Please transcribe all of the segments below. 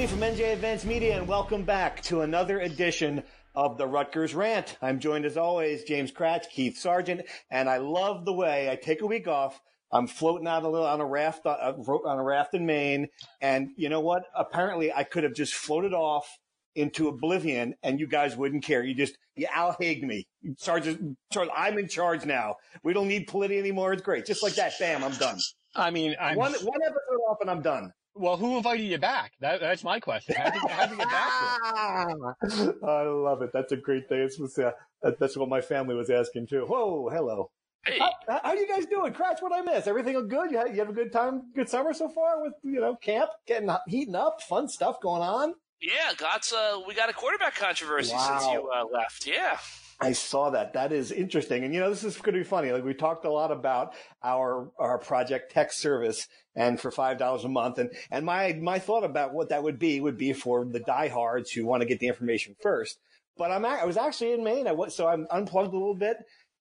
Politi from NJ Advanced Media, and welcome back to another edition of the Rutgers Rant. I'm joined, as always, James Kratch, Keith Sargent, and I love the way I take a week off. I'm floating out a little on a raft uh, on a raft in Maine, and you know what? Apparently, I could have just floated off into oblivion, and you guys wouldn't care. You just you Al Haig me, Sargent. Sargent, I'm in charge now. We don't need Politi anymore. It's great. Just like that, bam, I'm done. I mean, I'm, One one episode off, and I'm done. Well, who invited you back? That, that's my question. How did, how did you get back? I love it. That's a great thing. It's, was, uh, that's what my family was asking too. Whoa, hello. How, how are you guys doing? Kratch, what I miss? Everything good? You have, you have a good time, good summer so far with, you know, camp, getting heating up, fun stuff going on? Yeah, got uh, we got a quarterback controversy since you uh, left. Yeah, I saw that. That is interesting. And you know, this is going to be funny. Like we talked a lot about our, our project tech service and for $5 a month. And, and my, my thought about what that would be would be for the diehards who want to get the information first. But I'm, I was actually in Maine. I was, so I'm unplugged a little bit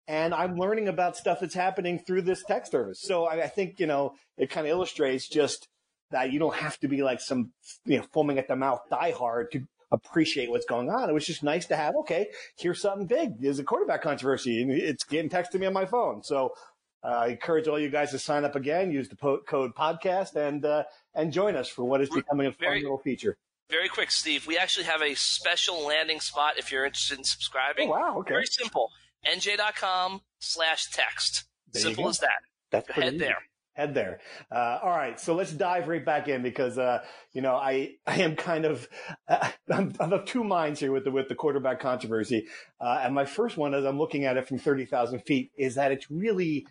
and I'm learning about stuff that's happening through this tech service. So I, I think, you know, it kind of illustrates just that you don't have to be like some, you know, foaming at the mouth diehard to appreciate what's going on. It was just nice to have, okay, here's something big. There's a quarterback controversy and it's getting texted to me on my phone. So I encourage all you guys to sign up again, use the po- code podcast and, uh, and join us for what is becoming a fun Very- little feature. very quick, Steve. We actually have a special landing spot if you're interested in Oh, subscribing. wow. Okay. Very simple. nj.com slash text. Simple go. as that. That's Head easy. there. head there. Uh, all right, so let's dive right back in because uh, you know I I am kind of uh, I'm, I'm of two minds here with the with the quarterback controversy. Uh, and my first one, as I'm looking at it from thirty thousand feet, is that it's really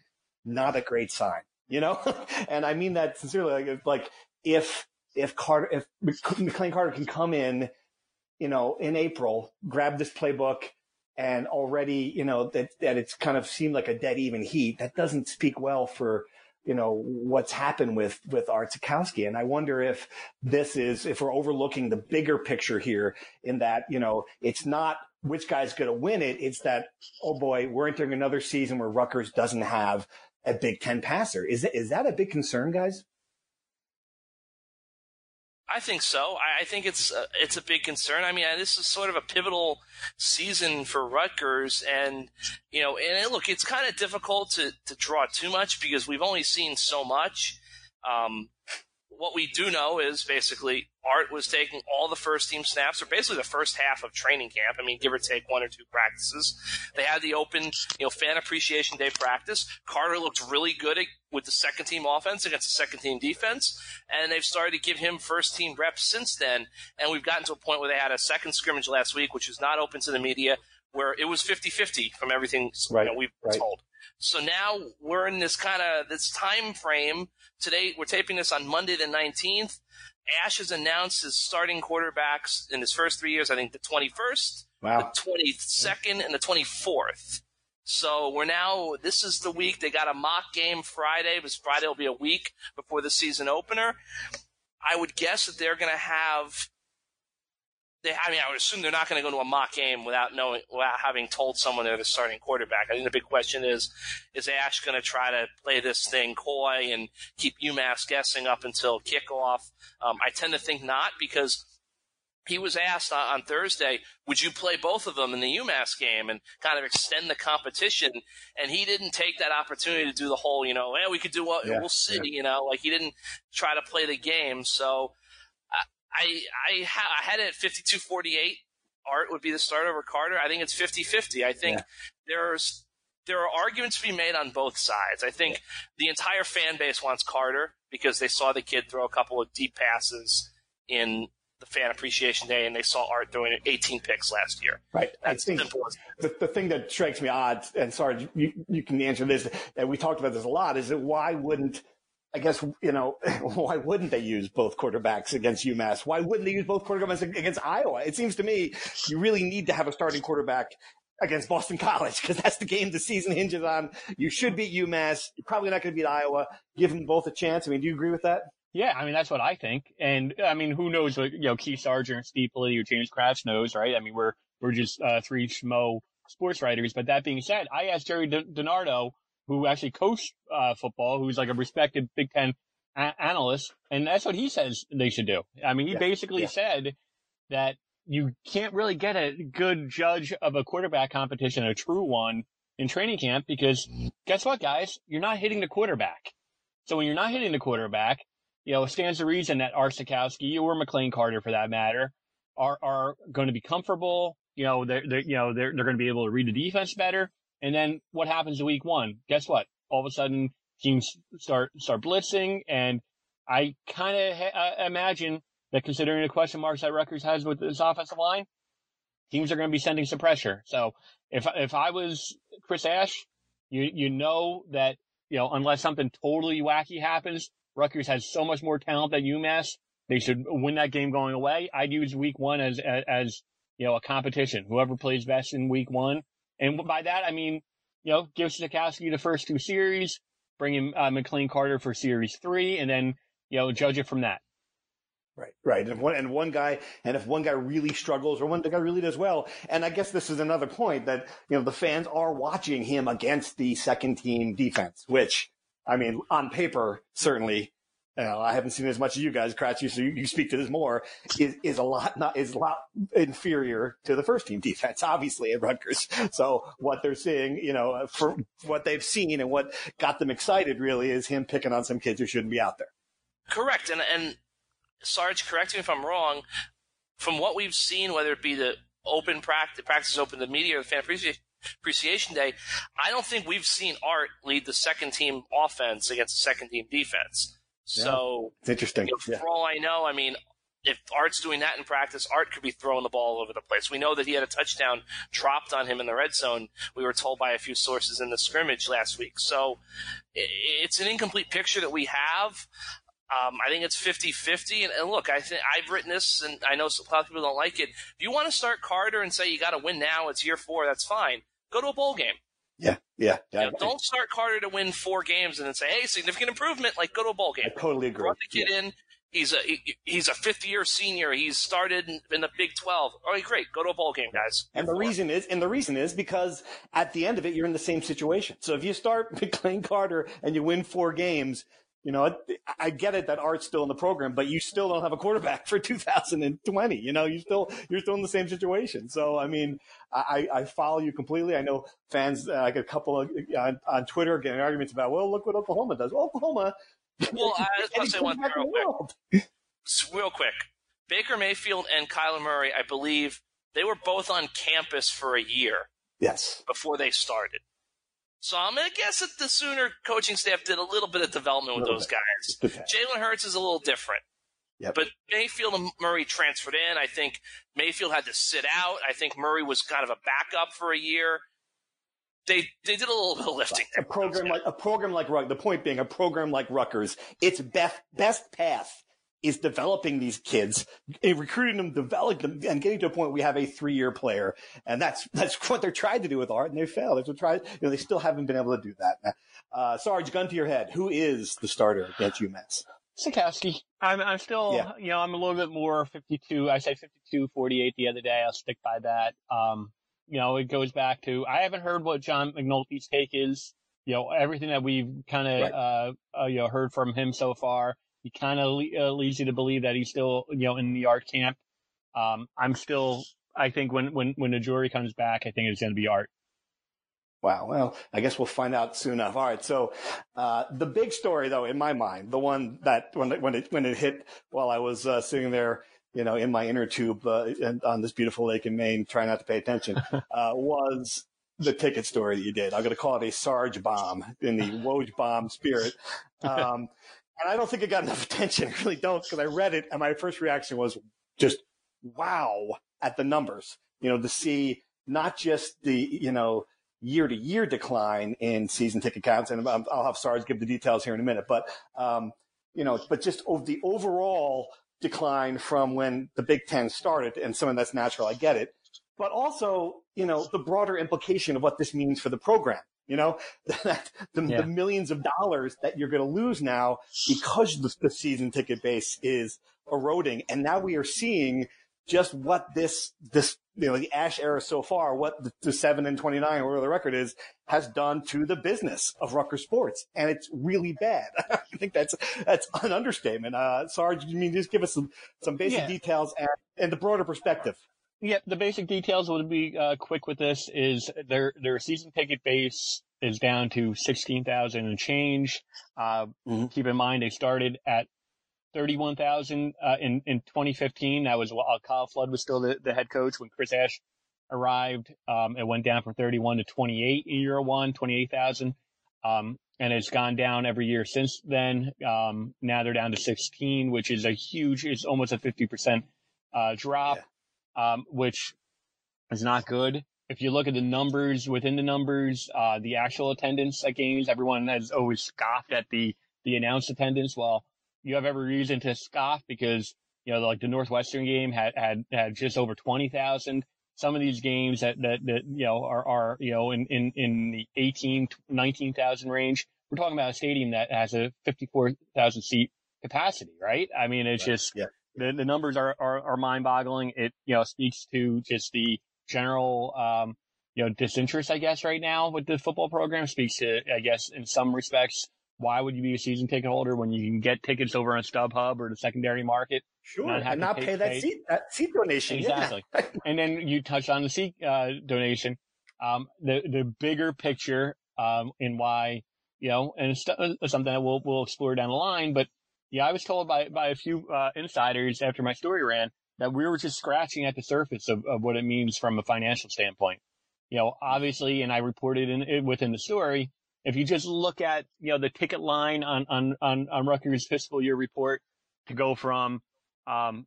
not a great sign, you know. and I mean that sincerely. Like, if- like if if Carter if McLane Carter can come in, you know, in April, grab this playbook. And already, you know, that, that it's kind of seemed like a dead even heat. That doesn't speak well for you know what's happened with with Art Sitkowski. And I wonder if this is if we're overlooking the bigger picture here in that you know it's not which guy's going to win it. It's that oh boy, we're entering another season where Rutgers doesn't have a Big Ten passer. Is it, is that a big concern, guys? I think so. I, think it's uh, it's a big concern. I mean, this is sort of a pivotal season for Rutgers, and you know, and look, it's kind of difficult to to draw too much because we've only seen so much. Um, what we do know is basically Art was taking all the first team snaps, or basically the first half of training camp. I mean, give or take one or two practices. They had the open, you know, fan appreciation day practice. Carter looked really good at, with the second team offense against the second team defense, and they've started to give him first team reps since then. And we've gotten to a point where they had a second scrimmage last week, which is not open to the media, where it was 50-50 from everything Right, you know, we've been right. told. So now we're in this kind of this time frame. Today we're taping this on Monday the 19th. Ash has announced his starting quarterbacks in his first three years. I think the 21st, Wow. the 22nd, and the 24th. So we're now. This is the week they got a mock game Friday. Because Friday will be a week before the season opener. I would guess that they're going to have. They, I mean, I would assume they're not going to go to a mock game without knowing, without having told someone they're the starting quarterback. I think the big question is, is Ash going to try to play this thing coy and keep UMass guessing up until kickoff? Um, I tend to think not because he was asked on, Thursday, would you play both of them in the UMass game and kind of extend the competition? And he didn't take that opportunity to do the whole, you know, we could do what Yeah, we'll see, yeah. you know, like he didn't try to play the game. So I I, ha- I had it at 52-48. Art would be the starter over Carter. I think it's 50-50. I think Yeah. there's there are arguments to be made on both sides. I think the entire fan base wants Carter because they saw the kid throw a couple of deep passes in the fan appreciation day and they saw Art throwing 18 picks last year. Right. I That's think simple as the, the thing that strikes me odd, and sorry, you, you can answer this, and we talked about this a lot, is that why wouldn't, I guess, you know, why wouldn't they use both quarterbacks against UMass? Why wouldn't they use both quarterbacks against Iowa? It seems to me you really need to have a starting quarterback against Boston College because that's the game the season hinges on. You should beat UMass. You're probably not going to beat Iowa. Give them both a chance. I mean, do you agree with that? Yeah, I mean that's what I think, and I mean who knows what you know Keith Sargent, Steve Politi, or James Kratch knows, right? I mean we're we're just uh, three schmo sports writers. But that being said, I asked Jerry DiNardo, who actually coached uh, football, who's like a respected Big Ten a- analyst, and that's what he says they should do. I mean he Yeah, basically yeah. said that you can't really get a good judge of a quarterback competition, a true one, in training camp because guess what, guys? You're not hitting the quarterback. So when you're not hitting the quarterback, you know, it stands to reason that Art Sitkowski or McLane Carter, for that matter, are are going to be comfortable. You know, they're, they're you know they're they're going to be able to read the defense better. And then what happens to week one? Guess what? All of a sudden, teams start start blitzing, and I kind of ha- imagine that considering the question marks that Rutgers has with this offensive line, teams are going to be sending some pressure. So if if I was Chris Ash, you you know that you know unless something totally wacky happens, Rutgers has so much more talent than UMass. They should win that game going away. I'd use week one as as, as you know a competition. Whoever plays best in week one, and by that I mean you know give Sitkowski the first two series, bring in uh, McLane Carter for series three, and then you know judge it from that. Right, right. And if one, and one guy, and if one guy really struggles or one guy really does well, and I guess this is another point that, you know, the fans are watching him against the second team defense, which, I mean, on paper, certainly, you know, I haven't seen as much as you guys, Kratch, so you, you speak to this more, is, is a lot, not, is a lot inferior to the first team defense, obviously, at Rutgers. So what they're seeing, you know, for what they've seen and what got them excited really is him picking on some kids who shouldn't be out there. Correct, and and Sarge, correct me if I'm wrong. From what we've seen, whether it be the open practice, practice open to the media or the fan appreciation, appreciation day, I don't think we've seen Art lead the second team offense against the second team defense. So, It's interesting. you know, Yeah. for all I know, I mean, if Art's doing that in practice, Art could be throwing the ball all over the place. We know that he had a touchdown dropped on him in the red zone. We were told by a few sources in the scrimmage last week. So it's an incomplete picture that we have. Um, I think it's 50-50. And, and look, I think I've written this, and I know a lot of people don't like it. If you want to start Carter and say you got to win now, it's year four, that's fine. Go to a bowl game. Yeah, yeah, You yeah. know, don't start Carter to win four games and then say, hey, significant improvement. Like, go to a bowl game. I totally agree. Brought the kid in. He's a he, he's a fifth year senior. He's started in, the Big Twelve. All right, great. Go to a bowl game, guys. And the reason is, and the reason is because at the end of it, you're in the same situation. So if you start McLane Carter and you win four games, you know, I- I get it that Art's still in the program, but you still don't have a quarterback for 2020. You know, you still you're still in the same situation. So I mean, I, I follow you completely. I know fans. Uh, get a couple of on, on Twitter getting arguments about, well, look what Oklahoma does. Oklahoma. Well, I was about to say one thing real quick. Real quick. Baker Mayfield and Kyler Murray, I believe, they were both on campus for a year Yes. before they started. So I'm gonna guess that the Sooner coaching staff did a little bit of development with those bit. guys. Just a. Jalen Hurts is a little different. Yep. But Mayfield and Murray transferred in. I think Mayfield had to sit out. I think Murray was kind of a backup for a year. They they did a little bit of lifting. a program like a program like Rutgers. The point being, a program like Rutgers, its best best path is developing these kids, eh, recruiting them, developing them, and getting to a point where we have a three year player, and that's that's what they're trying to do with Art, and they failed. That's what tried. You know, they still haven't been able to do that. Uh, Sarge, gun to your head, who is the starter against UMass? Sitkowski. I'm, I'm still, Yeah. you know, I'm a little bit more 52. I say 52, 48 the other day. I'll stick by that. Um, you know, it goes back to, I haven't heard what John McNulty's take is. You know, everything that we've kind of, Right. uh, uh, you know, heard from him so far, he kind of le- uh, leads you to believe that he's still, you know, in the art camp. Um, I'm still, I think when, when, when the jury comes back, I think it's going to be art. Wow. Well, I guess we'll find out soon enough. All right. So, uh, the big story though, in my mind, the one that when it, when it, when it hit while I was uh, sitting there, you know, in my inner tube, uh, and on this beautiful lake in Maine, trying not to pay attention, uh, was the ticket story that you did. I'm going to call it a Sarge bomb in the Woj bomb spirit. Um, and I don't think it got enough attention. I really don't because I read it and my first reaction was, just wow at the numbers. You know, to see not just the, you know, year to year decline in season ticket counts. And I'll have Sarge give the details here in a minute, but, um, you know, but just the overall decline from when the Big Ten started and some of that's natural. I get it. But also, you know, the broader implication of what this means for the program. You know, that the, yeah. the millions of dollars that you're going to lose now because the, the season ticket base is eroding. And now we are seeing just what this, this, you know, the Ash era so far, what the, the seven and 29, whatever the record is, has done to the business of Rutgers sports. And it's really bad. I think that's, that's an understatement. Uh, Sarge, you mean just give us some, some basic yeah. details and, and the broader perspective? Yeah, the basic details would be uh, quick with this is their their season ticket base is down to sixteen thousand and change. Uh, mm-hmm. Keep in mind they started at thirty one thousand uh, in in twenty fifteen. That was while Kyle Flood was still the, the head coach when Chris Ash arrived. Um, it went down from thirty one to twenty eight in year one, twenty eight thousand. Um, and it's gone down every year since then. Um, now they're down to 16, which is a huge, it's almost a 50% uh, drop. Yeah um, which is not good. If you look at the numbers within the numbers, uh, the actual attendance at games, everyone has always scoffed at the the announced attendance. Well, you have every reason to scoff because you know, like the Northwestern game had had had just over twenty thousand. Some of these games that, that, that you know are, are you know in, in, in the 18, 19,000 range. We're talking about a stadium that has a 54,000 seat capacity, right? I mean, it's right. just yeah the, the numbers are, are, are mind boggling. It, you know, speaks to just the general, um, you know, disinterest, I guess, right now with the football program speaks to, I guess, in some respects, why would you be a season ticket holder when you can get tickets over on StubHub or the secondary market? Sure, not and not pay, pay that seat that seat donation. Exactly. Yeah. and then you touch on the seat uh, donation. Um, the the bigger picture um, in why you know, and it's something that we'll we'll explore down the line. But yeah, I was told by, by a few uh, insiders after my story ran that we were just scratching at the surface of, of what it means from a financial standpoint. You know, obviously, and I reported in within the story, if you just look at, you know, the ticket line on, on, on, on Rutgers fiscal year report to go from, um,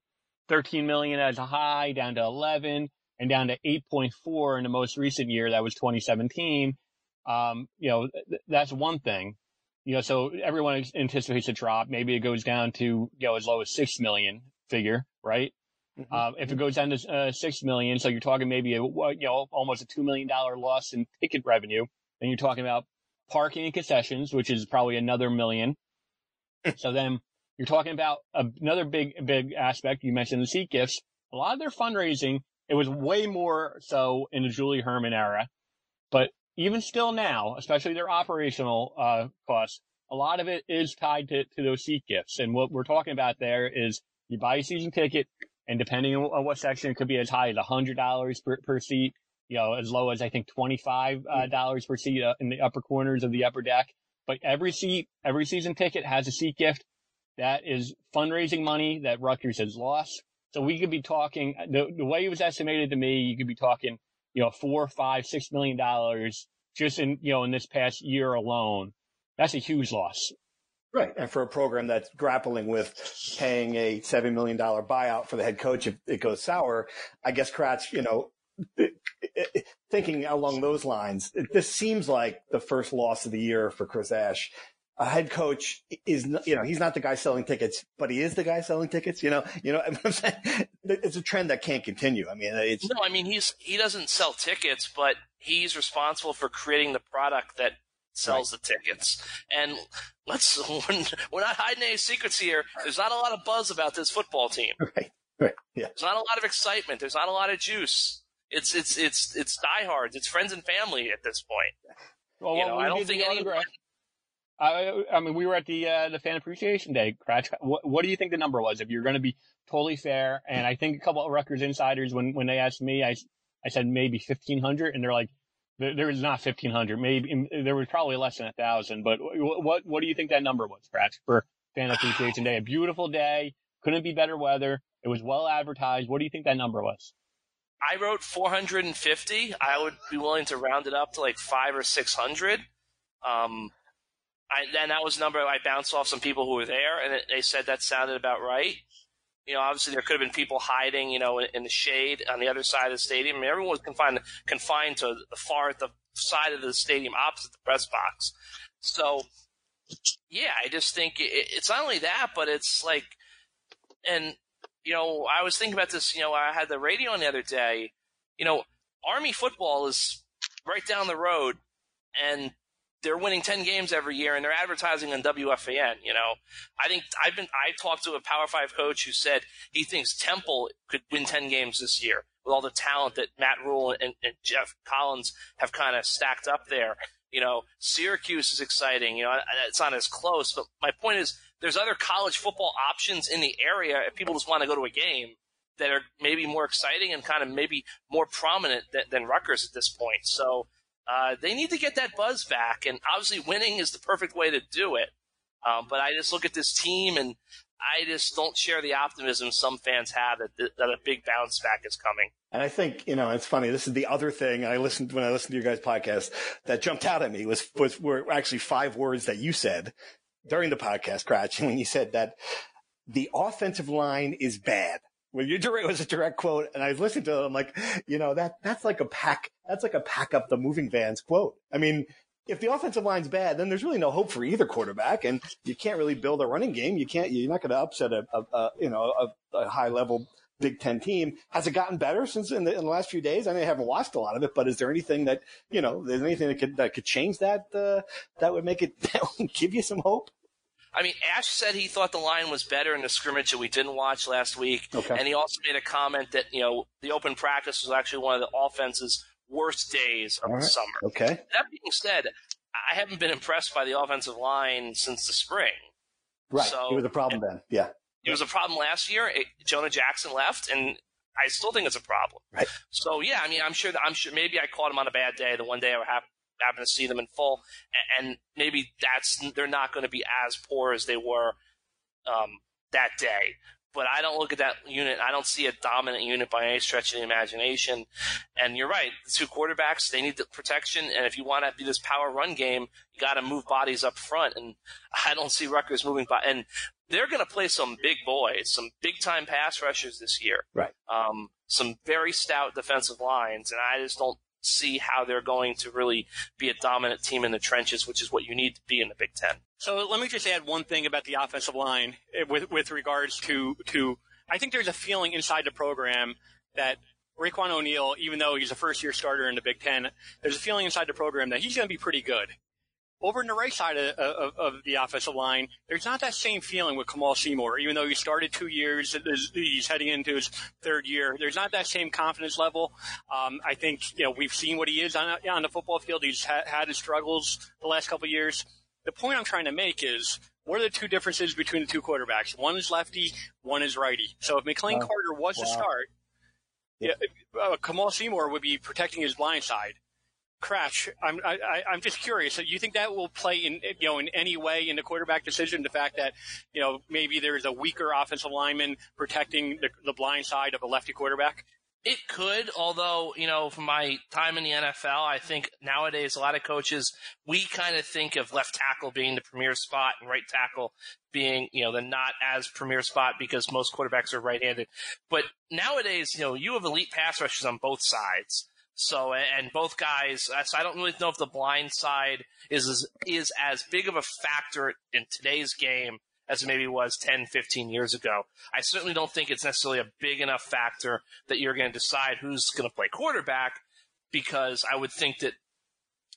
13 million as a high down to 11 and down to 8.4 in the most recent year, that was 2017. Um, you know, th- that's one thing. You know, so everyone anticipates a drop. Maybe it goes down to, you know, as low as 6 million figure, right? Mm-hmm. Uh, if it goes down to uh, 6 million, so you're talking maybe a, you know, almost a $2 million loss in ticket revenue. Then you're talking about parking and concessions, which is probably another million. so then you're talking about another big, big aspect. You mentioned the seat gifts. A lot of their fundraising, it was way more so in the Julie Hermann era, but even still now, especially their operational uh, costs, a lot of it is tied to, to those seat gifts. And what we're talking about there is you buy a season ticket, and depending on what section, it could be as high as $100 per, per seat, you know, as low as I think $25 uh, per seat uh, in the upper corners of the upper deck. But every seat, every season ticket has a seat gift. That is fundraising money that Rutgers has lost. So we could be talking, the, the way it was estimated to me, you could be talking you know, four, five, six million dollars just in, you know, in this past year alone. That's a huge loss. Right. And for a program that's grappling with paying a $7 million buyout for the head coach if it goes sour, I guess Kratz, you know, thinking along those lines, this seems like the first loss of the year for Chris Ash a head coach is, you know, he's not the guy selling tickets, but he is the guy selling tickets. You know, you know, I'm saying it's a trend that can't continue. I mean, it's no, I mean he's he doesn't sell tickets, but he's responsible for creating the product that sells right. the tickets. And let's we're not hiding any secrets here. There's not a lot of buzz about this football team. Right. Right. Yeah. There's not a lot of excitement. There's not a lot of juice. It's it's it's it's diehards. It's friends and family at this point. Well, you know, I don't think anyone. I, I mean, we were at the uh, the fan appreciation day. Kratch, what, what do you think the number was? If you're going to be totally fair, and I think a couple of Rutgers insiders, when when they asked me, I I said maybe fifteen hundred, and they're like, there, there is not fifteen hundred. Maybe there was probably less than a thousand. But what what do you think that number was, Kratch, for fan appreciation day? A beautiful day, couldn't be better weather. It was well advertised. What do you think that number was? I wrote 450. I would be willing to round it up to like five or 600. Um, I, and that was number I bounced off some people who were there, and it, they said that sounded about right. You know, obviously there could have been people hiding, you know, in, in the shade on the other side of the stadium. I mean, everyone was confined confined to the far the side of the stadium opposite the press box. So, yeah, I just think it, it's not only that, but it's like, and you know, I was thinking about this. You know, I had the radio on the other day. You know, Army football is right down the road, and they're winning 10 games every year and they're advertising on WFAN, you know. I think I've been I talked to a Power 5 coach who said he thinks Temple could win 10 games this year with all the talent that Matt Rhule and, and Geoff Collins have kind of stacked up there. You know, Syracuse is exciting. You know, it's not as close, but my point is there's other college football options in the area if people just want to go to a game that are maybe more exciting and kind of maybe more prominent than, than Rutgers at this point. So uh, they need to get that buzz back, and obviously winning is the perfect way to do it. Um, but I just look at this team and I just don't share the optimism some fans have that, that a big bounce back is coming. And I think, you know, it's funny. This is the other thing I listened when I listened to your guys' podcast that jumped out at me was, was were actually five words that you said during the podcast, Kratch, when you said that the offensive line is bad. When you direct, was a direct quote, and I was listening to it. I'm like, you know, that that's like a pack. That's like a pack up the moving vans quote. I mean, if the offensive line's bad, then there's really no hope for either quarterback, and you can't really build a running game. You can't. You're not going to upset a, a, a, you know a, a high level Big Ten team. Has it gotten better since in the, in the last few days? I mean, I haven't watched a lot of it, but is there anything that you know? There's anything that could that could change that uh, that would make it that would give you some hope? I mean, Ash said he thought the line was better in the scrimmage that we didn't watch last week, okay. and he also made a comment that you know the open practice was actually one of the offense's worst days of right. the summer. Okay. That being said, I haven't been impressed by the offensive line since the spring. Right. So, it was a problem then. Yeah. It was a problem last year. It, Jonah Jackson left, and I still think it's a problem. Right. So yeah, I mean, I'm sure that I'm sure maybe I caught him on a bad day. The one day I happened happen to see them in full, and maybe that's they're not going to be as poor as they were um, that day. But I don't look at that unit. I don't see a dominant unit by any stretch of the imagination. And you're right. The two quarterbacks, they need the protection. And if you want to be this power run game, you got to move bodies up front. And I don't see Rutgers moving by. And they're going to play some big boys, some big time pass rushers this year. Right. Um, some very stout defensive lines. And I just don't see how they're going to really be a dominant team in the trenches, which is what you need to be in the Big Ten. So let me just add one thing about the offensive line eh, with with regards to to I think there's a feeling inside the program that Raiqwon O'Neal, even though he's a first year starter in the Big Ten, there's a feeling inside the program that he's going to be pretty good over in the right side of, of, of, the offensive line, there's not that same feeling with Kamal Seymour. Even though he started two years, he's heading into his third year. There's not that same confidence level. Um, I think you know we've seen what he is on, on the football field. He's ha- had his struggles the last couple of years. The point I'm trying to make is what are the two differences between the two quarterbacks? One is lefty, one is righty. So if McLane wow. Carter was wow. to start, yeah, uh, Kamal Seymour would be protecting his blind side. Kratch, I'm I, I'm just curious. So you think that will play in you know in any way in the quarterback decision? The fact that you know maybe there's a weaker offensive lineman protecting the, the blind side of a lefty quarterback. It could, although, you know, from my time in the NFL, I think nowadays a lot of coaches, we kind of think of left tackle being the premier spot and right tackle being, you know, the not as premier spot because most quarterbacks are right handed. But nowadays, you know, you have elite pass rushers on both sides. So, and both guys, so I don't really know if the blind side is, is as big of a factor in today's game as it maybe was 10, 15 years ago. I certainly don't think it's necessarily a big enough factor that you're going to decide who's going to play quarterback because I would think that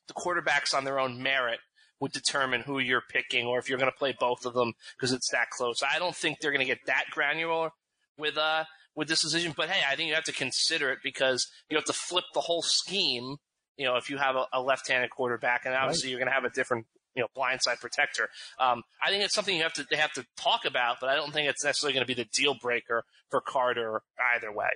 the quarterbacks on their own merit would determine who you're picking or if you're going to play both of them because it's that close. I don't think they're going to get that granular with uh with this decision. But hey, I think you have to consider it because you have to flip the whole scheme. You know, if you have a, a left-handed quarterback, and obviously right. you're going to have a different you know blindside protector. Um, I think it's something you have to they have to talk about, but I don't think it's necessarily going to be the deal breaker for Carter either way.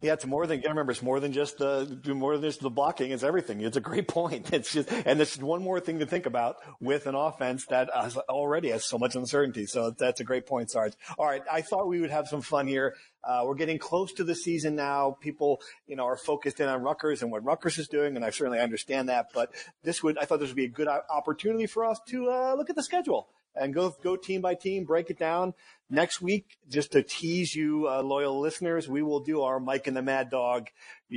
Yeah, it's more than. Remember, it's more than just the more than just the blocking. It's everything. It's a great point. It's just, and this is one more thing to think about with an offense that already has so much uncertainty. So that's a great point, Sarge. All right, I thought we would have some fun here. Uh, we're getting close to the season now. People, you know, are focused in on Rutgers and what Rutgers is doing, and I certainly understand that. But this would, I thought this would be a good opportunity for us to uh, look at the schedule and go go team by team, break it down. Next week, just to tease you, uh, loyal listeners, we will do our Mike and the Mad Dog.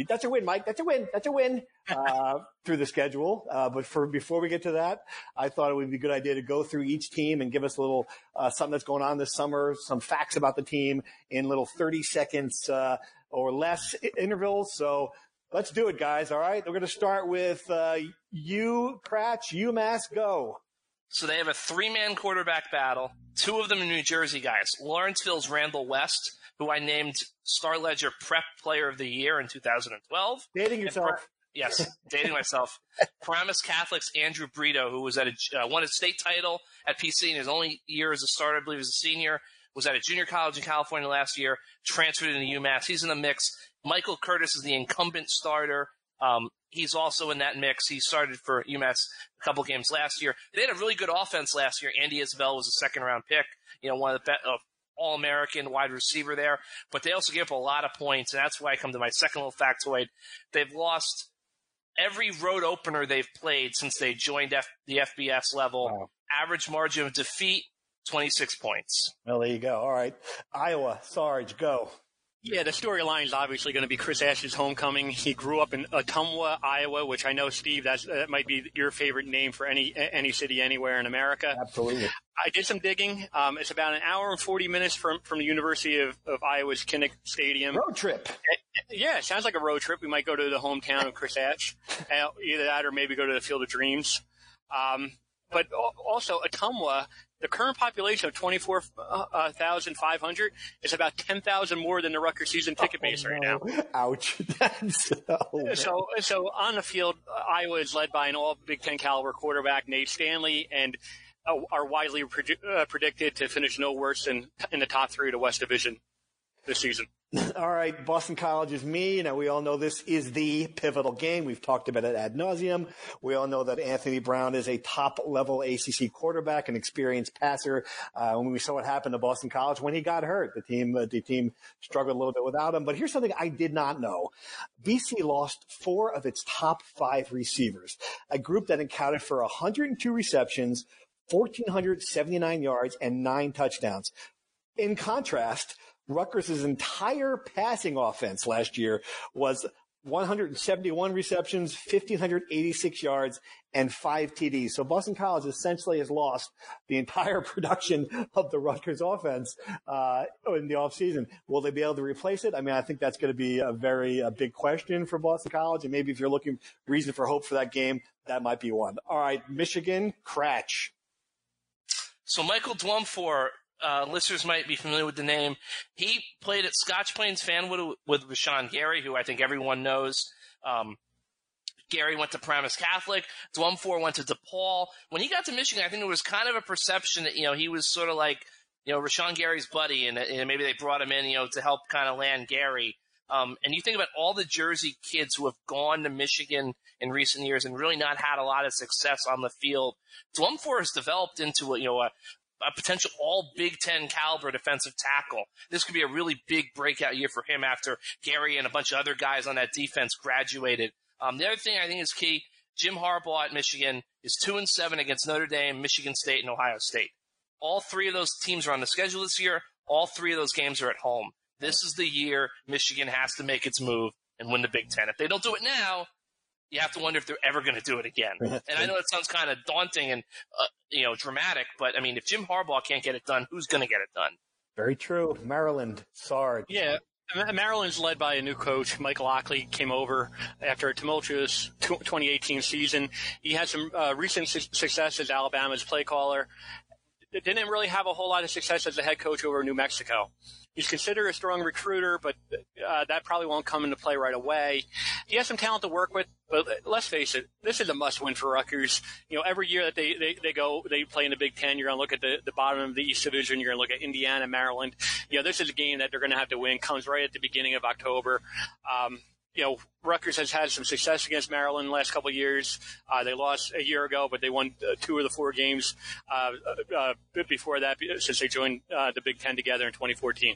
That's a win, Mike. That's a win. That's a win uh, through the schedule. Uh, but for before we get to that, I thought it would be a good idea to go through each team and give us a little uh, something that's going on this summer, some facts about the team in little 30 seconds uh, or less intervals. So let's do it, guys. All right. We're going to start with uh, you, Kratch, UMass, go. So they have a three man quarterback battle. Two of them are New Jersey guys. Lawrenceville's Randall West, who I named Star Ledger Prep Player of the Year in 2012. Dating yourself. yes, dating myself. Paramus Catholic's Andrew Brito, who was at a uh, won a state title at PC in his only year as a starter, I believe, as a senior, was at a junior college in California last year, transferred into UMass. He's in the mix. Michael Curtis is the incumbent starter. Um, he's also in that mix. He started for UMass a couple games last year. They had a really good offense last year. Andy Isabel was a second round pick, you know, one of the best. Uh, all American wide receiver there, but they also gave up a lot of points, and that's why I come to my second little factoid. They've lost every road opener they've played since they joined F- the FBS level. Wow. Average margin of defeat, 26 points. Well, there you go. All right. Iowa, Sarge, go. Yeah, the storyline is obviously going to be Chris Ash's homecoming. He grew up in Ottumwa, Iowa, which I know, Steve, that's, that might be your favorite name for any any city anywhere in America. Absolutely. I did some digging. Um, it's about an hour and 40 minutes from, from the University of, of Iowa's Kinnick Stadium. Road trip. Yeah, sounds like a road trip. We might go to the hometown of Chris Ash. Uh, either that or maybe go to the Field of Dreams. Um, but also, Ottumwa the current population of 24,500 is about 10,000 more than the Rutgers season ticket base oh, right now. Ouch. Oh, so, so on the field, Iowa is led by an all Big Ten caliber quarterback, Nate Stanley, and uh, are widely predi- uh, predicted to finish no worse than in the top three of the West Division this season. All right, Boston College is me. Now we all know this is the pivotal game. We've talked about it ad nauseum. We all know that Anthony Brown is a top level ACC quarterback, an experienced passer. Uh, when we saw what happened to Boston College when he got hurt, the team uh, the team struggled a little bit without him. But here's something I did not know: BC lost four of its top five receivers, a group that accounted for 102 receptions, 1,479 yards, and nine touchdowns. In contrast, Rutgers' entire passing offense last year was 171 receptions, 1,586 yards, and five TDs. So Boston College essentially has lost the entire production of the Rutgers offense uh, in the offseason. Will they be able to replace it? I mean, I think that's going to be a very a big question for Boston College. And maybe if you're looking reason for hope for that game, that might be one. All right, Michigan, Kratch. So Michael Dwumfour uh, listeners might be familiar with the name. He played at Scotch Plains Fanwood with Rashan Gary, who I think everyone knows. Um, Gary went to Paramus Catholic. Dwumfour went to DePaul. When he got to Michigan, I think there was kind of a perception that, you know, he was sort of like, you know, Rashan Gary's buddy, and, and maybe they brought him in, you know, to help kind of land Gary. Um, and you think about all the Jersey kids who have gone to Michigan in recent years and really not had a lot of success on the field. Dwumfour has developed into a, you know, a, a potential all Big Ten caliber defensive tackle. This could be a really big breakout year for him after Gary and a bunch of other guys on that defense graduated. Um, the other thing I think is key: Jim Harbaugh at Michigan is two and seven against Notre Dame, Michigan State, and Ohio State. All three of those teams are on the schedule this year. All three of those games are at home. This is the year Michigan has to make its move and win the Big Ten. If they don't do it now, you have to wonder if they're ever going to do it again. and I know it sounds kind of daunting and uh, you know dramatic, but I mean, if Jim Harbaugh can't get it done, who's going to get it done? Very true. Maryland, Sarge. Yeah. Maryland's led by a new coach. Mike Locksley came over after a tumultuous 2018 season. He had some uh, recent su- success as Alabama's play caller. Didn't really have a whole lot of success as a head coach over New Mexico. He's considered a strong recruiter, but uh, that probably won't come into play right away. He has some talent to work with, but let's face it, this is a must-win for Rutgers. You know, every year that they, they, they go, they play in the Big Ten, you're going to look at the, the bottom of the East Division, you're going to look at Indiana, Maryland. You know, this is a game that they're going to have to win, comes right at the beginning of October. Um, you know, Rutgers has had some success against Maryland the last couple of years. Uh, they lost a year ago, but they won uh, two of the four games uh, uh, before that since they joined uh, the Big Ten together in 2014.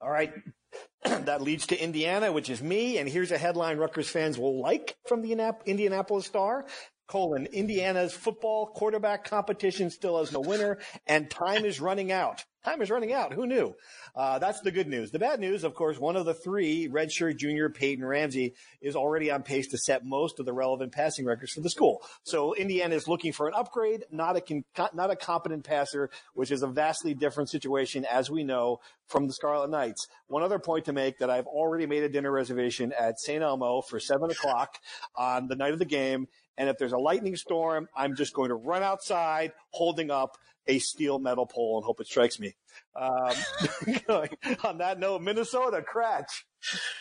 All right. that leads to Indiana, which is me. And here's a headline Rutgers fans will like from the Indianapolis Star. Colon, Indiana's football quarterback competition still has no winner, and time is running out. Time is running out. Who knew? Uh, that's the good news. The bad news, of course, one of the three, redshirt junior Peyton Ramsey, is already on pace to set most of the relevant passing records for the school. So Indiana is looking for an upgrade, not a con- not a competent passer, which is a vastly different situation, as we know from the Scarlet Knights. One other point to make that I've already made a dinner reservation at St. Elmo for seven o'clock on the night of the game. And if there's a lightning storm, I'm just going to run outside holding up a steel metal pole and hope it strikes me. Um, on that note, Minnesota, Kratch.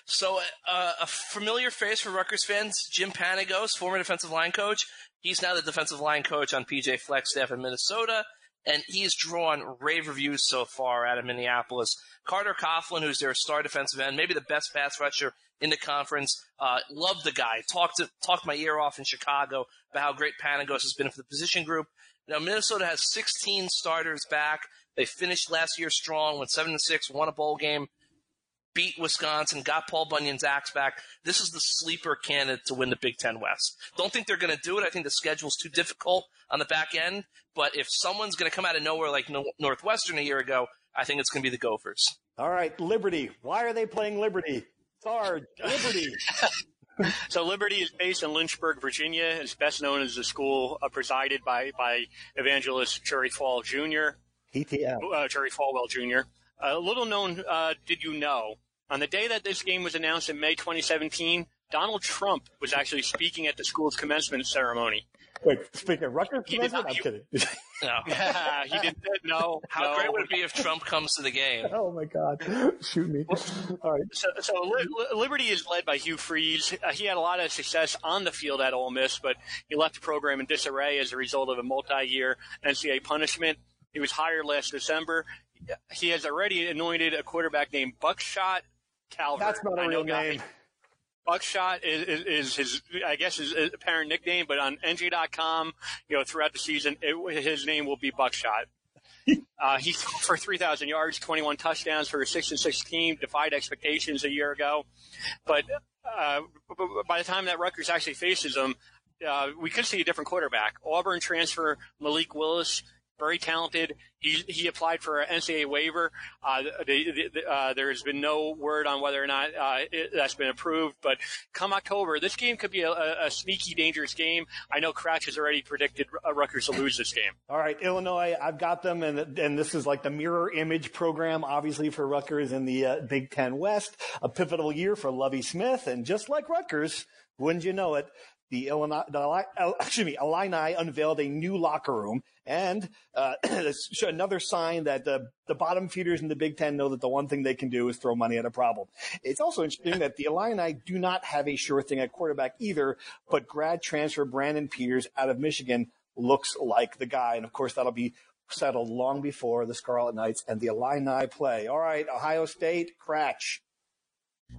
So, uh, a familiar face for Rutgers fans, Jim Panagos, former defensive line coach. He's now the defensive line coach on PJ Fleck's staff in Minnesota, and he's drawn rave reviews so far out of Minneapolis. Carter Coughlin, who's their star defensive end, maybe the best pass rusher in the conference. Uh, loved the guy. Talked to, talked my ear off in Chicago about how great Panagos has been for the position group. Now Minnesota has 16 starters back. They finished last year strong, went seven and six, won a bowl game, beat Wisconsin, got Paul Bunyan's axe back. This is the sleeper candidate to win the Big Ten West. Don't think they're going to do it. I think the schedule's too difficult on the back end. But if someone's going to come out of nowhere like Northwestern a year ago, I think it's going to be the Gophers. All right, Liberty. Why are they playing Liberty? Sarge, Liberty. so Liberty is based in Lynchburg, Virginia. It's best known as a school uh, presided by, by evangelist Jerry Fall Jr. ETL. Uh, Jerry Falwell Jr. A uh, little known, uh, did you know, on the day that this game was announced in May 2017, Donald Trump was actually speaking at the school's commencement ceremony. Wait, speaking of Rutgers commencement? I'm kidding. No. he didn't. no. How no. great would it be if Trump comes to the game? Oh my God! Shoot me! All right. So, so Liberty is led by Hugh Freeze. Uh, he had a lot of success on the field at Ole Miss, but he left the program in disarray as a result of a multi-year NCAA punishment. He was hired last December. He has already anointed a quarterback named Buckshot Calvert. That's not a real name. Buckshot is, is, is, his, I guess, his apparent nickname, but on NJ.com, you know, throughout the season, it, his name will be Buckshot. Uh, he for 3,000 yards, 21 touchdowns for a 6 and 6 team, defied expectations a year ago. But uh, by the time that Rutgers actually faces them, uh, we could see a different quarterback. Auburn transfer Malik Willis very talented. He he applied for an NCAA waiver. Uh, the, the, uh, there has been no word on whether or not uh, it, that's been approved. But come October, this game could be a, a sneaky, dangerous game. I know Kratch has already predicted Rutgers to lose this game. All right, Illinois, I've got them, and and this is like the mirror image program, obviously for Rutgers in the uh, Big Ten West. A pivotal year for Lovie Smith, and just like Rutgers, wouldn't you know it? The Illinois, the, excuse me, Illini unveiled a new locker room and uh, another sign that the, the bottom feeders in the Big Ten know that the one thing they can do is throw money at a problem. It's also interesting that the Illini do not have a sure thing at quarterback either, but grad transfer Brandon Peters out of Michigan looks like the guy. And of course, that'll be settled long before the Scarlet Knights and the Illini play. All right, Ohio State, Kratch.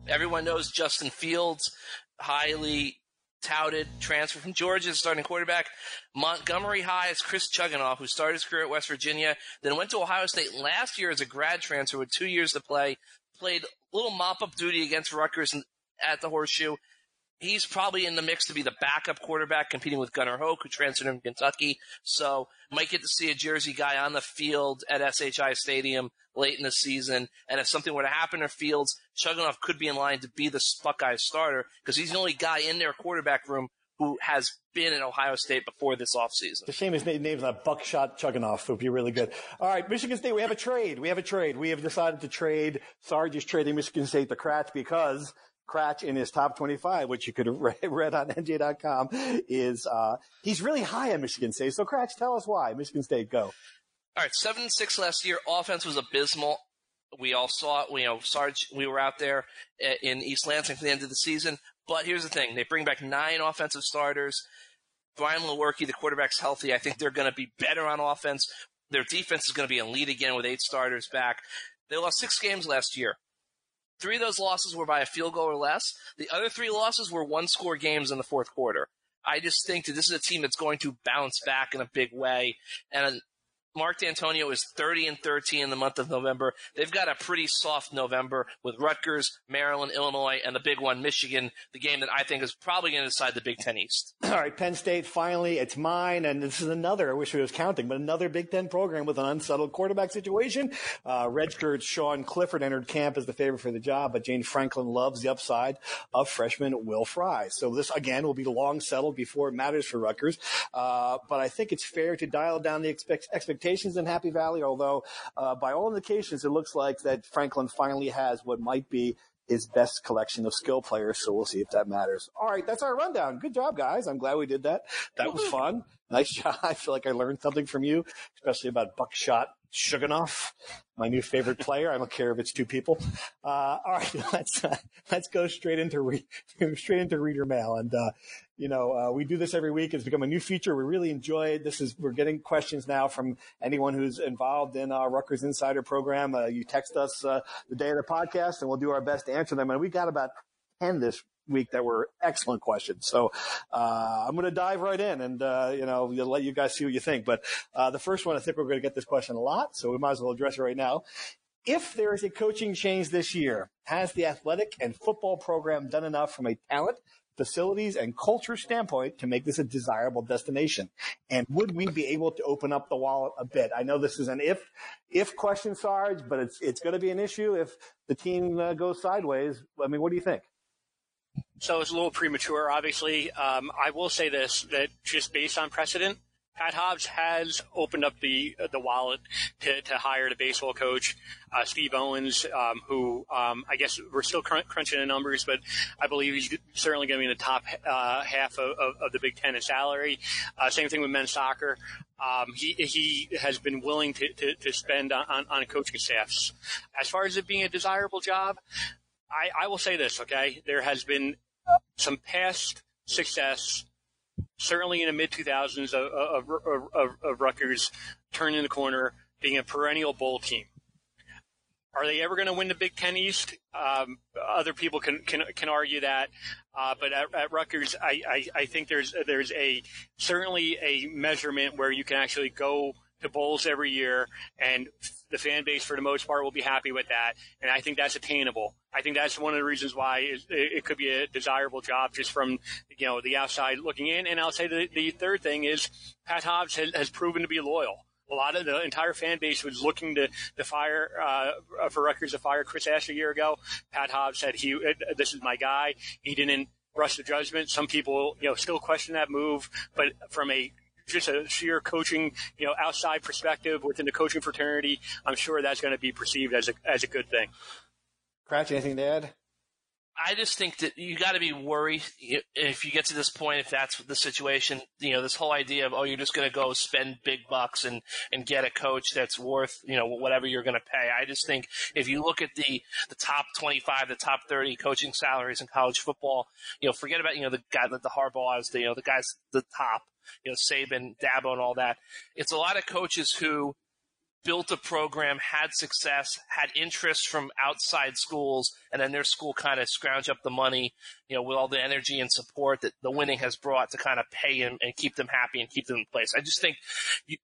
Everyone knows Justin Fields, highly touted transfer from Georgia, starting quarterback. Montgomery High is Chris Chugunov, who started his career at West Virginia, then went to Ohio State last year as a grad transfer with two years to play. Played little mop up duty against Rutgers at the Horseshoe. He's probably in the mix to be the backup quarterback, competing with Gunnar Hoke, who transferred from Kentucky. So might get to see a Jersey guy on the field at SHI Stadium late in the season. And if something were to happen to Fields, Chugunov could be in line to be the Buckeyes starter because he's the only guy in their quarterback room who has been in Ohio State before this offseason. It's a shame his name's not Buckshot Chugunov. It would be really good. All right, Michigan State, we have a trade. We have a trade. We have decided to trade. Sarge is trading Michigan State to Kratch because Kratch in his top 25, which you could have read, on NJ.com, is uh, he's really high on Michigan State. So, Kratch, tell us why. Michigan State, go. All right, seven and six last year. Offense was abysmal. We all saw it. You know, Sarge, we were out there uh, in East Lansing for the end of the season. But here's the thing: they bring back nine offensive starters. Brian Lewerke, the quarterback's healthy. I think they're going to be better on offense. Their defense is going to be elite again with eight starters back. They lost six games last year. Three of those losses were by a field goal or less. The other three losses were one score games in the fourth quarter. I just think that this is a team that's going to bounce back in a big way. And Mark Dantonio is 30 and 13 in the month of November. They've got a pretty soft November with Rutgers, Maryland, Illinois, and the big one, Michigan, the game that I think is probably going to decide the Big Ten East. All right, Penn State, finally, it's mine. And this is another, I wish I was counting, but another Big Ten program with an unsettled quarterback situation. Uh, Redshirt's Sean Clifford entered camp as the favorite for the job, but James Franklin loves the upside of freshman Will Fry. So this, again, will be long settled before it matters for Rutgers. Uh, but I think it's fair to dial down the expect- expectations expectations in Happy Valley, although uh, by all indications, it looks like that Franklin finally has what might be his best collection of skill players. So we'll see if that matters. All right, that's our rundown. Good job, guys. I'm glad we did that. That was fun. Nice job. I feel like I learned something from you, especially about buckshot Shuganoff, my new favorite player. I don't care if it's two people. Uh, all right, let's uh, let's go straight into re- straight into reader mail, and uh, you know uh, we do this every week. It's become a new feature. We really enjoy it. This is we're getting questions now from anyone who's involved in our Rutgers Insider program. Uh, you text us uh, the day of the podcast, and we'll do our best to answer them. And we got about ten this week that were excellent questions. So uh, I'm going to dive right in and, uh, you know, let you guys see what you think. But uh, the first one, I think we're going to get this question a lot, so we might as well address it right now. If there is a coaching change this year, has the athletic and football program done enough from a talent, facilities, and culture standpoint to make this a desirable destination? And would we be able to open up the wallet a bit? I know this is an if if question, Sarge, but it's it's going to be an issue if the team uh, goes sideways. I mean, what do you think? So it's a little premature, obviously. Um, I will say this, that just based on precedent, Pat Hobbs has opened up the the wallet to, to hire the baseball coach, uh, Steve Owens, um, who um, I guess we're still crunching the numbers, but I believe he's certainly going to be in the top uh, half of, of, of, the Big Ten in salary. Uh, same thing with men's soccer. Um, he he has been willing to, to, to spend on, on coaching staffs. As far as it being a desirable job, I, I will say this, okay? There has been some past success, certainly in the mid 2000s, of, of, of, of Rutgers turning the corner, being a perennial bowl team. Are they ever going to win the Big Ten East? Um, other people can, can can argue that, uh, but at, at Rutgers, I, I, I think there's there's a certainly a measurement where you can actually go to bowls every year, and the fan base, for the most part, will be happy with that. And I think that's attainable. I think that's one of the reasons why it, could be a desirable job just from you know the outside looking in. And I'll say the, the third thing is Pat Hobbs has, has proven to be loyal a lot of the entire fan base was looking to, to fire uh, for Rutgers to fire Chris Ash a year ago. Pat Hobbs said he this is my guy. He didn't rush the judgment. Some people you know still question that move, but from a just a sheer coaching, you know, outside perspective within the coaching fraternity, I'm sure that's going to be perceived as a as a good thing. Kratch, anything to add? I just think that you got to be worried if you get to this point, if that's the situation, you know, this whole idea of, oh, you're just going to go spend big bucks and, and get a coach that's worth, you know, whatever you're going to pay. I just think if you look at the, the top 25, the top 30 coaching salaries in college football, you know, forget about, you know, the guy that the Harbaugh is, the, you know, the guys, the top, you know, Saban, Dabo and all that. It's a lot of coaches who, built a program, had success, had interest from outside schools, and then their school kind of scrounge up the money, you know, with all the energy and support that the winning has brought to kind of pay them and keep them happy and keep them in place. I just think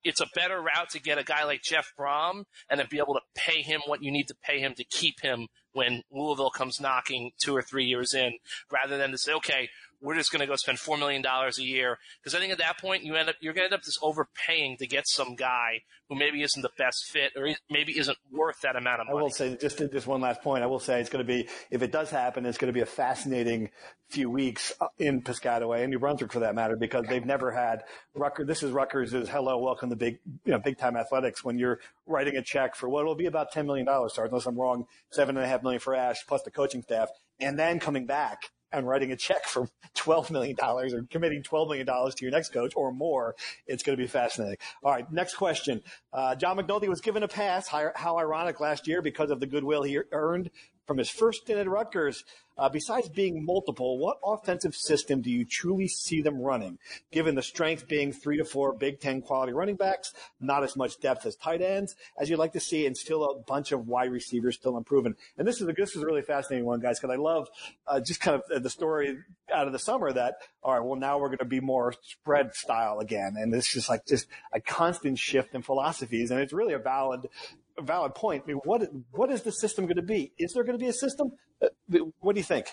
it's a better route to get a guy like Jeff Brohm and then be able to pay him what you need to pay him to keep him when Louisville comes knocking two or three years in, rather than to say, okay, we're just going to go spend four million dollars a year because I think at that point you end up you're going to end up just overpaying to get some guy who maybe isn't the best fit or maybe isn't worth that amount of money. I will say just just one last point. I will say it's going to be if it does happen, it's going to be a fascinating few weeks uh, in Piscataway and New Brunswick for that matter because they've never had Rutgers. This is Rutgers is hello, welcome to big you know big time athletics when you're writing a check for what will be about ten million dollars, sorry unless I'm wrong, seven and a half million for Ash plus the coaching staff, and then coming back and writing a check for $12 million or committing $12 million to your next coach or more, it's going to be fascinating. All right, next question. Uh, John McNulty was given a pass. How, how ironic last year because of the goodwill he earned from his first stint at Rutgers. Uh, besides being multiple, what offensive system do you truly see them running? Given the strength being three to four Big Ten quality running backs, not as much depth as tight ends as you'd like to see, and still a bunch of wide receivers still improving. And this is a, this is a really fascinating one, guys, because I love uh, just kind of the story. out of the summer that all right, well now we're going to be more spread style again, and it's just like just a constant shift in philosophies, and it's really a valid a valid point. I mean, what what is the system going to be? Is there going to be a system? Uh, what do you think?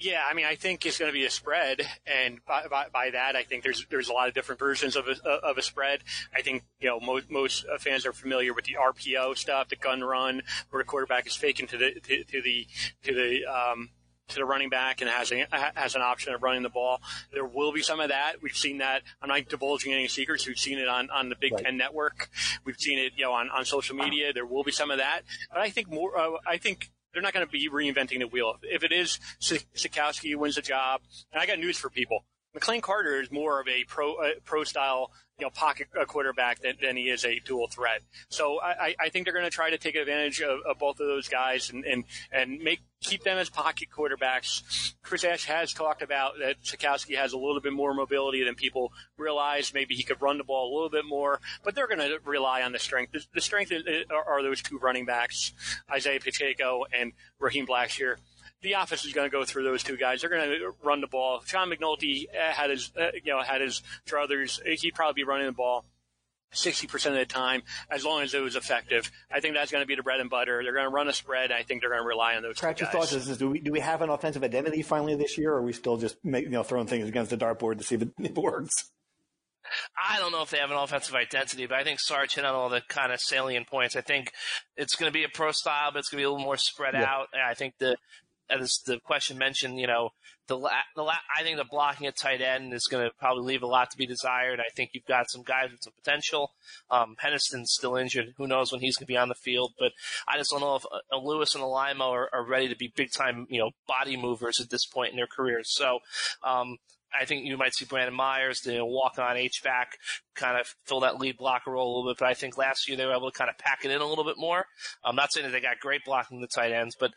Yeah, I mean, I think it's going to be a spread, and by, by, by, that, I think there's there's a lot of different versions of a of a spread. I think you know most most fans are familiar with the RPO stuff, the gun run, where the quarterback is faking to the to, to the to the um, to the running back and has a, has an option of running the ball. There will be some of that. We've seen that. I'm not divulging any secrets. We've seen it on, on the Big right. Ten Network. We've seen it, you know, on, on social media. There will be some of that. But I think more. Uh, I think they're not going to be reinventing the wheel. If it is Sitkowski who wins the job, and I got news for people. McLane Carter is more of a pro uh, pro style you know pocket uh, quarterback than, than he is a dual threat. So I, I think they're going to try to take advantage of, of both of those guys and, and and make keep them as pocket quarterbacks. Chris Ash has talked about that Sitkowski has a little bit more mobility than people realize. Maybe he could run the ball a little bit more, but they're going to rely on the strength. The, the strength are, are those two running backs, Isaiah Pacheco and Raheem Blackshear the offense is going to go through those two guys. They're going to run the ball. John McNulty uh, had his, uh, you know, had his druthers. He'd probably be running the ball. 60% of the time, as long as it was effective. I think that's going to be the bread and butter. They're going to run a spread. I think they're going to rely on those Kratch your thoughts is, do we, do we have an offensive identity finally this year, or are we still just make, you know, throwing things against the dartboard to see if it, if it works? I don't know if they have an offensive identity, but I think Sarge hit on all the kind of salient points. I think it's going to be a pro style, but it's going to be a little more spread yeah. out. I think the as the question mentioned, you know, the la- the la- I think the blocking at tight end is going to probably leave a lot to be desired. I think you've got some guys with some potential. Um, Peniston's still injured. Who knows when he's going to be on the field? But I just don't know if uh, Lewis and Alaimo are, are ready to be big time, you know, body movers at this point in their careers. So, um, I think you might see Brandon Myers, the walk on H back, kind of fill that lead blocker role a little bit. But I think last year they were able to kind of pack it in a little bit more. I'm not saying that they got great blocking the tight ends, but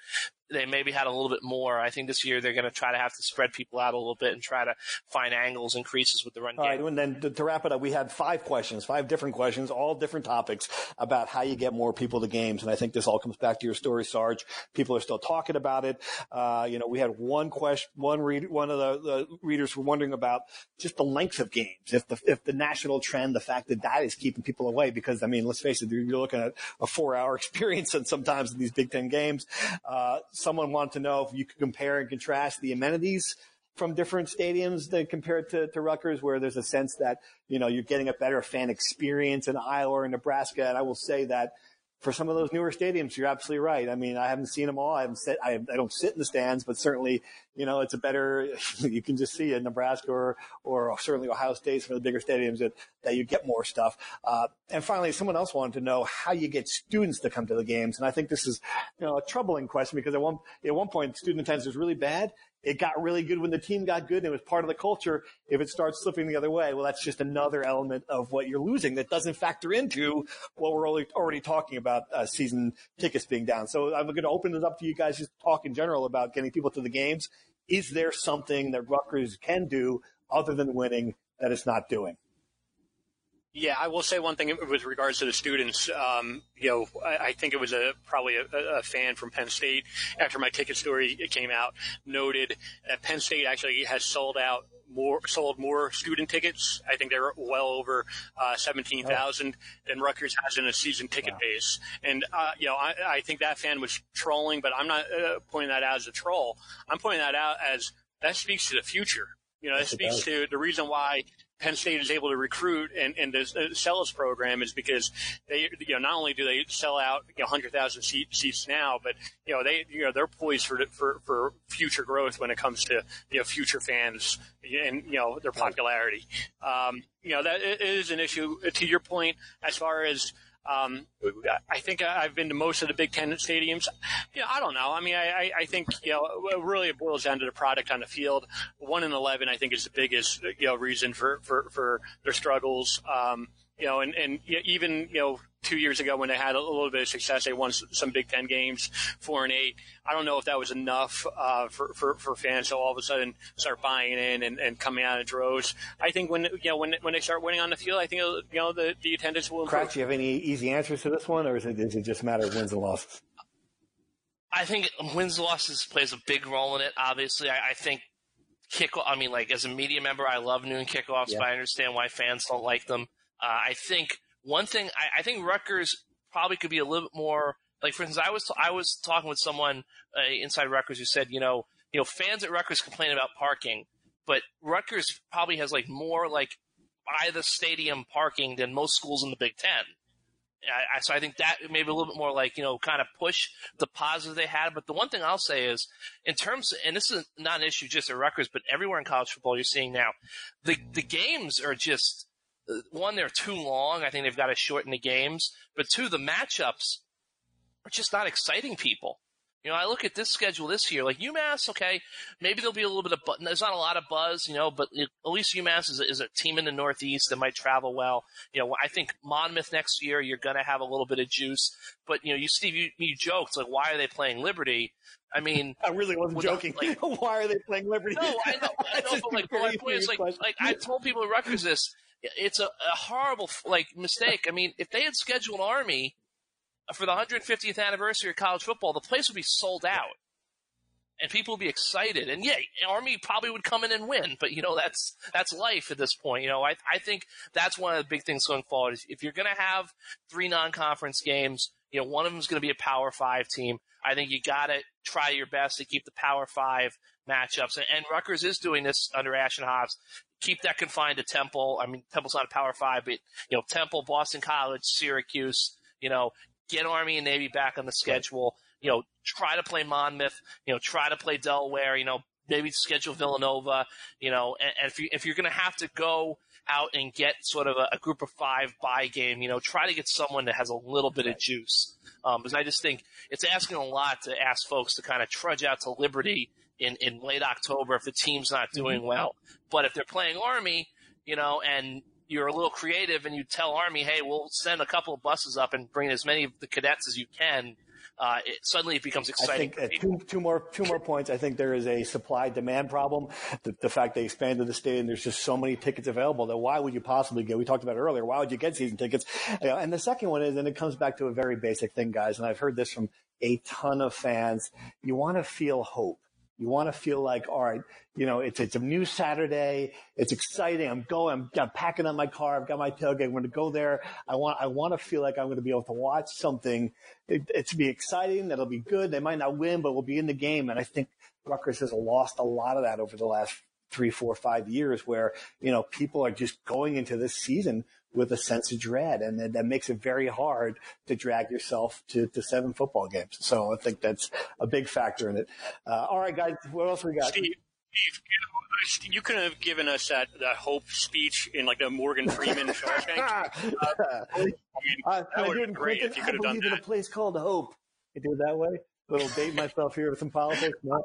they maybe had a little bit more. I think this year they're going to try to have to spread people out a little bit and try to find angles and creases with the run all game. Right, and then to, to, wrap it up, we had five questions, five different questions, all different topics about how you get more people to games. And I think this all comes back to your story, Sarge. People are still talking about it. Uh, you know, we had one question, one read, one of the, the, readers were wondering about just the length of games. If the if the national trend, the fact that that is keeping people away, because I mean, let's face it, you're looking at a four hour experience and sometimes in these Big Ten games. Uh, someone wanted to know if you could compare and contrast the amenities from different stadiums that compared to, to Rutgers, where there's a sense that, you know, you're getting a better fan experience in Iowa or Nebraska. And I will say that for some of those newer stadiums, you're absolutely right. I mean, I haven't seen them all. I haven't sit, I, I don't sit in the stands, but certainly, you know, it's a better, you can just see in Nebraska or, or certainly Ohio State, some of the bigger stadiums that, that you get more stuff. Uh, and finally, someone else wanted to know how you get students to come to the games. And I think this is, you know, a troubling question because at one, at one point, student attendance was really bad it got really good when the team got good and it was part of the culture. If it starts slipping the other way, well, that's just another element of what you're losing that doesn't factor into what we're already, talking about uh, season tickets being down. So I'm going to open it up to you guys just talk in general about getting people to the games. Is there something that Rutgers can do other than winning that it's not doing? Yeah, I will say one thing with regards to the students. Um, you know, I, I, think it was a probably a, a, fan from Penn State after my ticket story came out noted that Penn State actually has sold out more sold more student tickets. I think they're well over uh, seventeen thousand oh. than Rutgers has in a season ticket wow. base. And uh, you know, I, I, think that fan was trolling, but I'm not uh, pointing that out as a troll. I'm pointing that out as that speaks to the future. You know, that speaks to the reason why Penn State is able to recruit and, and to sell its program is because they, you know, not only do they sell out you know, 100,000 seat, seats now, but, you know, they, you know, they're poised for, for, for future growth when it comes to, you know, future fans and, you know, their popularity. Um, you know, that is an issue to your point as far as, um, I think I've been to most of the Big Ten stadiums. Know, I don't know. I mean, I, I think you know, really it boils down to the product on the field. One in eleven, I think, is the biggest you know reason for for for their struggles. Um, you know, and and even you know two years ago when they had a little bit of success. They won some Big Ten games, four and eight. I don't know if that was enough uh, for, for, for fans to all of a sudden start buying in and, and coming out in droves. I think when you know when when they start winning on the field, I think you know the, the attendance will improve. do you have any easy answers to this one, or is it, is it just a matter of wins and losses? I think wins losses plays a big role in it. Obviously, I, I think kick. I mean, like as a media member, I love noon kickoffs, yeah. but I understand why fans don't like them. Uh, I think one thing I, I, think Rutgers probably could be a little bit more like. For instance, I was I was talking with someone uh, inside Rutgers who said, you know, you know, fans at Rutgers complain about parking, but Rutgers probably has like more like by the stadium parking than most schools in the Big Ten. I, so I think that maybe a little bit more like, you know, kind of push the positive they had. But the one thing I'll say is, in terms, and this is not an issue just at Rutgers, but everywhere in college football you're seeing now, the, the games are just, one, they're too long. I think they've got to shorten the games. But two, the matchups are just not exciting people. You know, I look at this schedule this year, like UMass, okay, maybe there'll be a little bit of, but there's not a lot of buzz, you know, but at least UMass is a, is a team in the Northeast that might travel well. You know, I think Monmouth next year, you're going to have a little bit of juice. But, you know, you, Steve, you, you joked, like, why are they playing Liberty? I mean, I really wasn't joking. Like, why are they playing Liberty? No, I know, I know but like, my point is, like, like, I told people at Rutgers this, it's a, a horrible, like, mistake. I mean, if they had scheduled Army, for the 150th anniversary of college football, the place would be sold out. And people would be excited. And yeah, Army probably would come in and win, but you know, that's, that's life at this point. You know, I, I think that's one of the big things going forward is if you're going to have three non-conference games, you know, one of them is going to be a power five team. I think you got to try your best to keep the power five matchups. And, and Rutgers is doing this under Ash and Hobbs. Keep that confined to Temple. I mean, Temple's not a power five, but, you know, Temple, Boston College, Syracuse, you know, get Army and Navy back on the schedule. You know, try to play Monmouth. You know, try to play Delaware. You know, maybe schedule Villanova. You know, and, and if you if you're going to have to go out and get sort of a, a, group of five buy game, you know, try to get someone that has a little bit of juice. Um, because I just think it's asking a lot to ask folks to kind of trudge out to Liberty in, in late October if the team's not doing mm-hmm. well. But if they're playing Army, you know, and you're a little creative and you tell Army, hey, we'll send a couple of buses up and bring as many of the cadets as you can. Uh, it, suddenly it becomes exciting. I think uh, two, two, more two more points. I think there is a supply demand problem. The, the, fact they expanded the stadium, there's just so many tickets available that why would you possibly get? We talked about it earlier. Why would you get season tickets? You know, and the second one is, and it comes back to a very basic thing, guys. And I've heard this from a ton of fans. You want to feel hope. You want to feel like, all right, you know, it's, it's a new Saturday. It's exciting. I'm going, I'm, I'm packing up my car. I've got my tailgate. I'm going to go there. I want, I want to feel like I'm going to be able to watch something. It, it to be exciting. That'll be good. They might not win, but we'll be in the game. And I think Rutgers has lost a lot of that over the last three, four, five years where, you know, people are just going into this season with a sense of dread. And that, that makes it very hard to drag yourself to, to seven football games. So I think that's a big factor in it. Uh, all right, guys, what else we got? Steve, Steve you, know, you could have given us that, that hope speech in like the Morgan Freeman Shawshank. uh, I mean, that would be great if you could have done that. in a place called Hope. You do it that way? A little date myself here with some politics. No?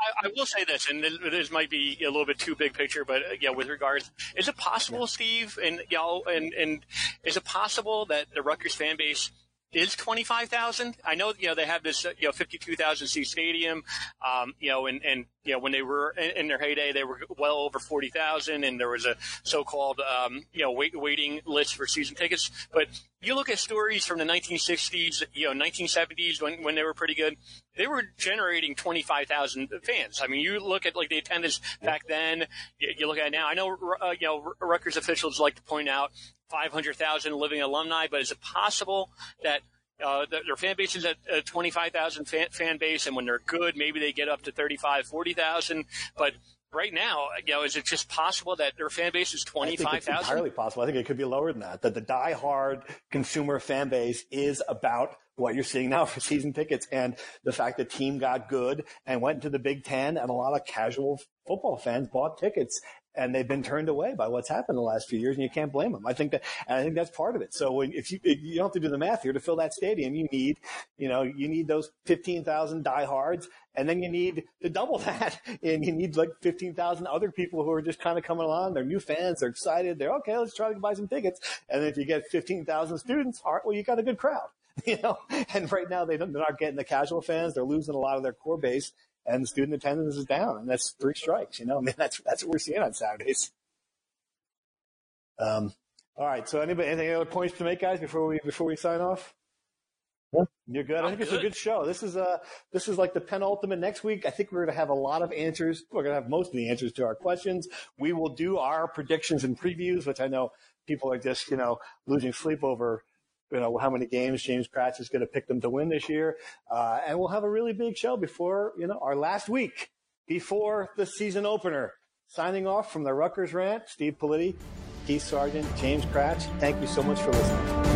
I, I, will say this, and this might be a little bit too big picture, but uh, yeah, with regards, is it possible, Steve, and y'all, and and is it possible that the Rutgers fan base is 25,000. I know, you know, they have this, you know, 52,000 seat stadium, um, you know, and, and, you know, when they were in, in their heyday, they were well over 40,000 and there was a so-called, um, you know, wait, waiting list for season tickets. But you look at stories from the 1960s, you know, 1970s when, when they were pretty good, they were generating 25,000 fans. I mean, you look at like the attendance back then, you, you look at it now. I know, uh, you know, Rutgers officials like to point out 500,000 living alumni, but is it possible that uh, their fan base is at a 25,000 fan, fan base, and when they're good, maybe they get up to 35, 40,000. But right now, you know, is it just possible that their fan base is 25,000? entirely possible. I think it could be lower than that. That the die-hard consumer fan base is about what you're seeing now for season tickets and the fact that team got good and went to the Big Ten and a lot of casual football fans bought tickets and they've been turned away by what's happened the last few years, and you can't blame them. I think that, I think that's part of it. So when, if you if you don't have to do the math here to fill that stadium, you need, you know, you need those fifteen thousand diehards, and then you need to double that, and you need like fifteen thousand other people who are just kind of coming along. They're new fans, they're excited, they're okay. Let's try to buy some tickets, and if you get fifteen thousand students, all right, well, you got a good crowd. You know, and right now they don't, they're not getting the casual fans. They're losing a lot of their core base, and the student attendance is down. And that's three strikes. You know, I mean, that's that's what we're seeing on Saturdays. Um, all right. So, anybody, any other points to make, guys, before we before we sign off? You're good. I'm I think it's a good. good show. This is uh this is like the penultimate. Next week, I think we're going to have a lot of answers. We're going to have most of the answers to our questions. We will do our predictions and previews, which I know people are just you know losing sleep over. You know how many games James Kratch is going to pick them to win this year, uh, and we'll have a really big show before you know our last week before the season opener. Signing off from the Rutgers rant, Steve Politi, Keith Sargent, James Kratch. Thank you so much for listening.